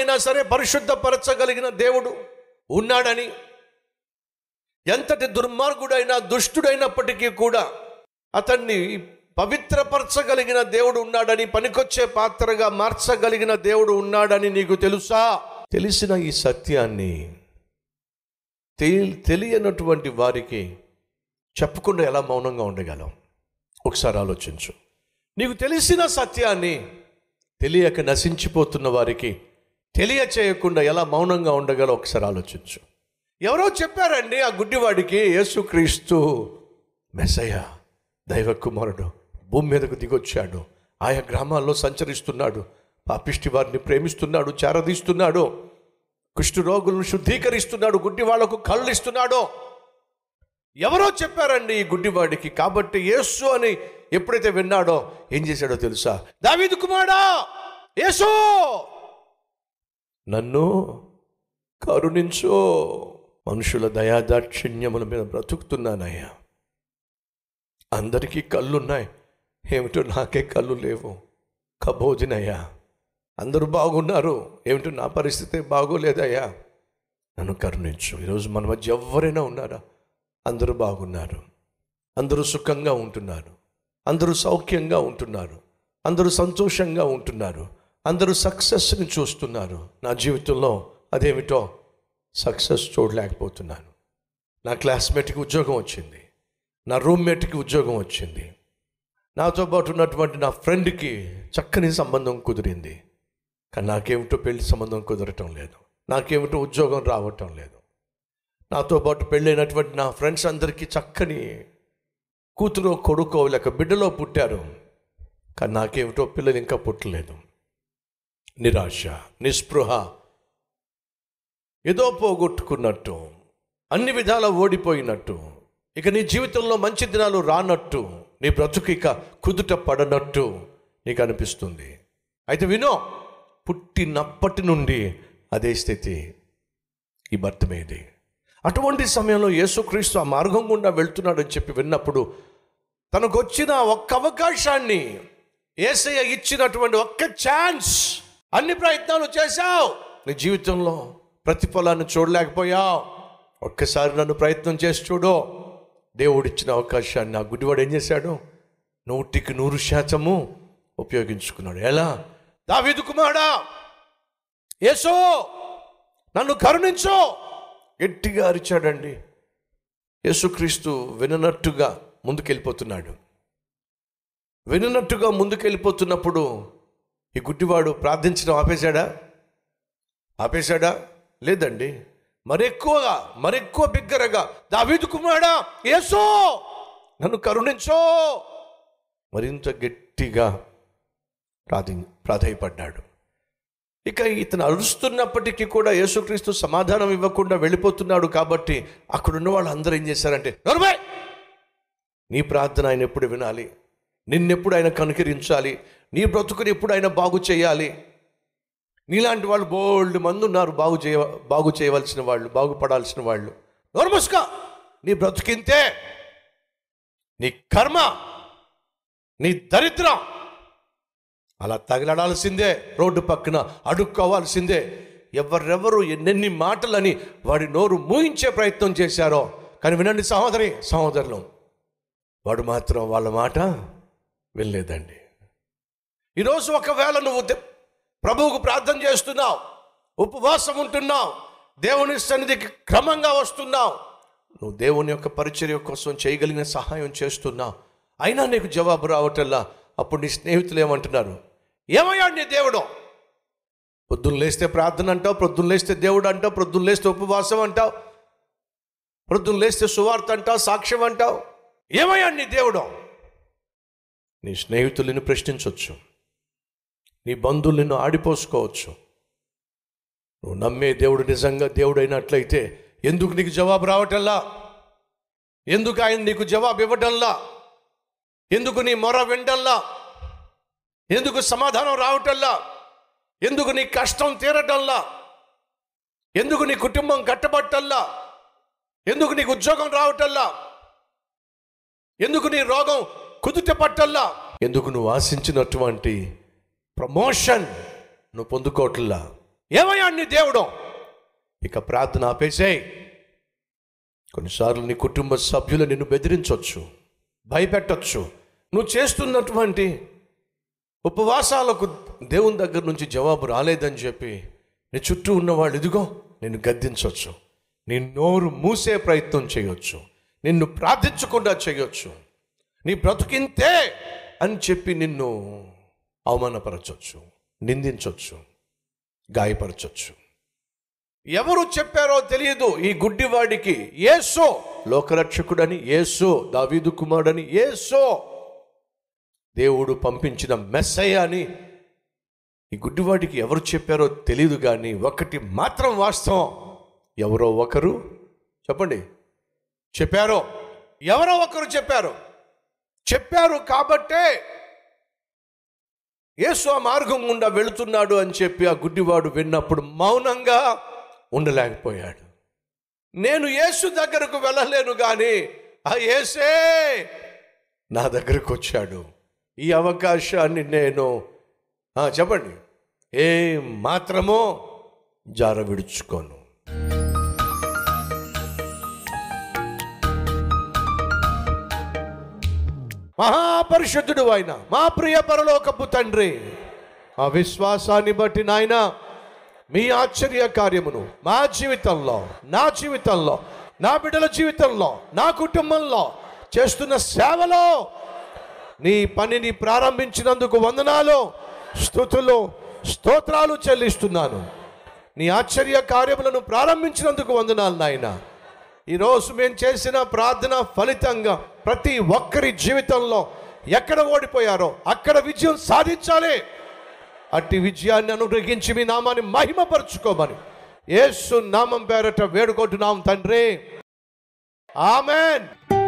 అయినా సరే పరిశుద్ధపరచగలిగిన దేవుడు ఉన్నాడని ఎంతటి దుర్మార్గుడైనా దుష్టుడైనప్పటికీ కూడా అతన్ని పవిత్రపరచగలిగిన దేవుడు ఉన్నాడని పనికొచ్చే పాత్రగా మార్చగలిగిన దేవుడు ఉన్నాడని నీకు తెలుసా? తెలిసిన ఈ సత్యాన్ని తెలి తెలియనటువంటి వారికి చెప్పకుండా ఎలా మౌనంగా ఉండగలం? ఒకసారి ఆలోచించు. నీకు తెలిసిన సత్యాన్ని తెలియక నశించిపోతున్న వారికి తెలియచేయకుండా ఎలా మౌనంగా ఉండగలో ఒకసారి ఆలోచించు. ఎవరో చెప్పారండి ఆ గుడ్డివాడికి యేసుక్రీస్తు మెసయ్య దైవ కుమారుడు భూమి మీదకు దిగొచ్చాడు ఆయా గ్రామాల్లో సంచరిస్తున్నాడు పాపిష్టి వారిని ప్రేమిస్తున్నాడు చారదీస్తున్నాడు కుష్టు రోగులను శుద్ధీకరిస్తున్నాడు గుడ్డివాళ్ళకు కళ్ళు ఇస్తున్నాడు ఎవరో చెప్పారండి ఈ గుడ్డివాడికి కాబట్టి యేసు అని ఎప్పుడైతే విన్నాడో ఏం చేశాడో తెలుసా? దావీదు కుమారా యేసు! నన్ను కరుణించో. మనుషుల దయాదాక్షిణ్యముల మీద బ్రతుకుతున్నానయ్యా. అందరికీ కళ్ళున్నాయి. ఏమిటో నాకే కళ్ళు లేవు. కబోజినయ్యా. అందరూ బాగున్నారు. ఏమిటో నా పరిస్థితి బాగోలేదయ్యా. నన్ను కరుణించు. ఈరోజు మన మధ్య ఎవరైనా ఉన్నారా? అందరూ బాగున్నారు. అందరూ సుఖంగా ఉంటున్నారు. అందరూ సౌఖ్యంగా ఉంటున్నారు. అందరూ సంతోషంగా ఉంటున్నారు. అందరూ సక్సెస్ని చూస్తున్నారు. నా జీవితంలో అదేమిటో సక్సెస్ చూడలేకపోతున్నాను. నా క్లాస్మేట్కి ఉద్యోగం వచ్చింది. నా రూమ్మేట్కి ఉద్యోగం వచ్చింది. నాతో పాటు ఉన్నటువంటి నా ఫ్రెండ్కి చక్కని సంబంధం కుదిరింది. కానీ నాకేమిటో పెళ్ళి సంబంధం కుదరటం లేదు. నాకేమిటో ఉద్యోగం రావటం లేదు. నాతో పాటు పెళ్ళైనటువంటి నా ఫ్రెండ్స్ అందరికీ చక్కని కూతురు కొడుకో లేక బిడ్డలో పుట్టారు. కానీ నాకేమిటో పిల్లలు ఇంకా పుట్టలేదు. నిరాశ నిస్పృహ ఏదో పోగొట్టుకున్నట్టు అన్ని విధాల ఓడిపోయినట్టు ఇక నీ జీవితంలో మంచి దినాలు రానట్టు నీ బ్రతుకు ఇక కుదుట పడనట్టు నీకు అనిపిస్తుంది. అయితే వినో పుట్టినప్పటి నుండి అదే స్థితి ఈ భర్తమేది అటువంటి సమయంలో యేసుక్రీస్తు ఆ మార్గం గుండా వెళ్తున్నాడని చెప్పి విన్నప్పుడు తనకు వచ్చిన ఒక్క అవకాశాన్ని ఏసయ్య ఇచ్చినటువంటి ఒక్క ఛాన్స్ అన్ని ప్రయత్నాలు చేశావు. నీ జీవితంలో ప్రతిఫలాన్ని చూడలేకపోయావు. ఒక్కసారి నన్ను ప్రయత్నం చేసి చూడు. దేవుడిచ్చిన అవకాశాన్ని ఆ గుడ్డివాడు ఏం చేశాడు? నూటికి నూరు శాతము ఉపయోగించుకున్నాడు. ఎలా? దావీదు కుమారుడా యేసో నన్ను కరుణించు. గట్టిగా అరిచాడండి. యేసుక్రీస్తు విననట్టుగా ముందుకెళ్ళిపోతున్నాడు. విననట్టుగా ముందుకెళ్ళిపోతున్నప్పుడు ఈ గుడ్డివాడు ప్రార్థించడం ఆపేశాడా? ఆపేశాడా? లేదండి. మరెక్కువగా మరెక్కువ బిగ్గరగా దావీదు కుమారుడా ఏసో నన్ను కరుణించో. మరింత గట్టిగా ప్రాధి ప్రాధాయపడ్డాడు. ఇక ఇతను అరుస్తున్నప్పటికీ కూడా యేసుక్రీస్తు సమాధానం ఇవ్వకుండా వెళ్ళిపోతున్నాడు కాబట్టి అక్కడున్న వాళ్ళు అందరూ ఏం చేశారంటే నరుమై నీ ప్రార్థన ఆయన ఎప్పుడు వినాలి? నిన్నెప్పుడు ఆయన కనుకరించాలి? నీ బ్రతుకుని ఎప్పుడు ఆయన బాగు చేయాలి? నీలాంటి వాళ్ళు బోల్డ్ మంది ఉన్నారు బాగు చేయ బాగు చేయవలసిన వాళ్ళు బాగుపడాల్సిన వాళ్ళు. నోర్మస్కా నీ బ్రతుకింతే నీ కర్మ నీ దరిద్రం అలా తగిలడాల్సిందే రోడ్డు పక్కన అడుక్కోవాల్సిందే. ఎవరెవరు ఎన్నెన్ని మాటలని వాడి నోరు మూయించే ప్రయత్నం చేశారో. కానీ వినండి సహోదరి సహోదరులు వాడు మాత్రం వాళ్ళ మాట వినలేదండి. ఈరోజు ఒకవేళ నువ్వు ప్రభువుకు ప్రార్థన చేస్తున్నావు ఉపవాసం ఉంటున్నావు దేవుని సన్నిధికి క్రమంగా వస్తున్నావు నువ్వు దేవుని యొక్క పరిచర్య కోసం చేయగలిగిన సహాయం చేస్తున్నావు. అయినా నీకు జవాబు రావటల్లా అప్పుడు నీ స్నేహితులు ఏమంటున్నారు? ఏమయ్యా నీ దేవుడు? పొద్దున్న లేస్తే ప్రార్థన అంటావు పొద్దున్న లేస్తే దేవుడు అంటావు పొద్దున్న లేస్తే ఉపవాసం అంటావు పొద్దున్న లేస్తే సువార్త అంటావు సాక్ష్యం అంటావు. ఏమయ్యా నీ దేవుడు? నీ స్నేహితులను ప్రశ్నించవచ్చు నీ బంధువులు నిన్ను ఆడిపోసుకోవచ్చు. నువ్వు నమ్మే దేవుడు నిజంగా దేవుడు అయినట్లయితే ఎందుకు నీకు జవాబు రావటంలా? ఎందుకు ఆయన నీకు జవాబు ఇవ్వటంలా? ఎందుకు నీ మొర వినటంలా ఎందుకు సమాధానం రావటంలా? ఎందుకు నీ కష్టం తీరటంలా? ఎందుకు నీ కుటుంబం కట్టబట్టల్లా ఎందుకు నీకు ఉద్యోగం రావటల్లా ఎందుకు నీ రోగం కుదుట పట్టల్లా ఎందుకు నువ్వు ఆశించినటువంటి ప్రమోషన్ నువ్వు పొందుకోవట్లా. ఏమయ్యా నీ దేవుడు? ఇక ప్రార్థన ఆపేసేయ్. కొన్నిసార్లు నీ కుటుంబ సభ్యులు నిన్ను బెదిరించవచ్చు భయపెట్టచ్చు. నువ్వు చేస్తున్నటువంటి ఉపవాసాలకు దేవుని దగ్గర నుంచి జవాబు రాలేదని చెప్పి నీ చుట్టూ ఉన్నవాళ్ళు ఇదిగో నిన్ను గద్దించవచ్చు నీ నోరు మూసే ప్రయత్నం చేయొచ్చు. నిన్ను ప్రార్థించకుండా చేయొచ్చు. నీ బ్రతుకింతే అని చెప్పి నిన్ను అవమానపరచవచ్చు నిందించవచ్చు గాయపరచవచ్చు ఎవరు చెప్పారో తెలియదు ఈ గుడ్డివాడికి. ఏసో లోకరక్షకుడని ఏసో దావీదు కుమారుడని ఏసో దేవుడు పంపించిన మెస్సయ్య అని ఈ గుడ్డివాడికి ఎవరు చెప్పారో తెలియదు కానీ ఒకటి మాత్రం వాస్తవం. ఎవరో ఒకరు చెప్పండి. చెప్పారో. ఎవరో ఒకరు చెప్పారు. చెప్పారు కాబట్టే యేసు ఆ మార్గం గుండా వెళుతున్నాడు అని చెప్పి ఆ గుడ్డివాడు విన్నప్పుడు మౌనంగా ఉండలేకపోయాడు. నేను యేసు దగ్గరకు వెళ్ళలేను కానీ ఆ యేసే నా దగ్గరకు వచ్చాడు. ఈ అవకాశాన్ని నేను చెప్పండి. ఏ మాత్రమో జార విడుచుకోను మహాపరిశుద్ధుడు ఆయన మా ప్రియ పరలోకపు తండ్రి. ఆ విశ్వాసాన్ని బట్టి నాయన మీ ఆశ్చర్య కార్యమును మా జీవితంలో నా జీవితంలో నా బిడ్డల జీవితంలో నా కుటుంబంలో చేస్తున్న సేవలో నీ పనిని ప్రారంభించినందుకు వందనాలు స్థుతులు స్తోత్రాలు చెల్లిస్తున్నాను. నీ ఆశ్చర్య కార్యములను ప్రారంభించినందుకు వందనాలు నాయన. ఈరోజు మేము చేసిన ప్రార్థన ఫలితంగా ప్రతి ఒక్కరి జీవితంలో ఎక్కడ ఓడిపోయారో అక్కడ విజయం సాధించాలి. అట్టి విజయాన్ని అనుగ్రహించి మీ నామాన్ని మహిమపరచుకోమని ఏసు నామం పేరట వేడుకుంటున్నాం తండ్రి. ఆమెన్.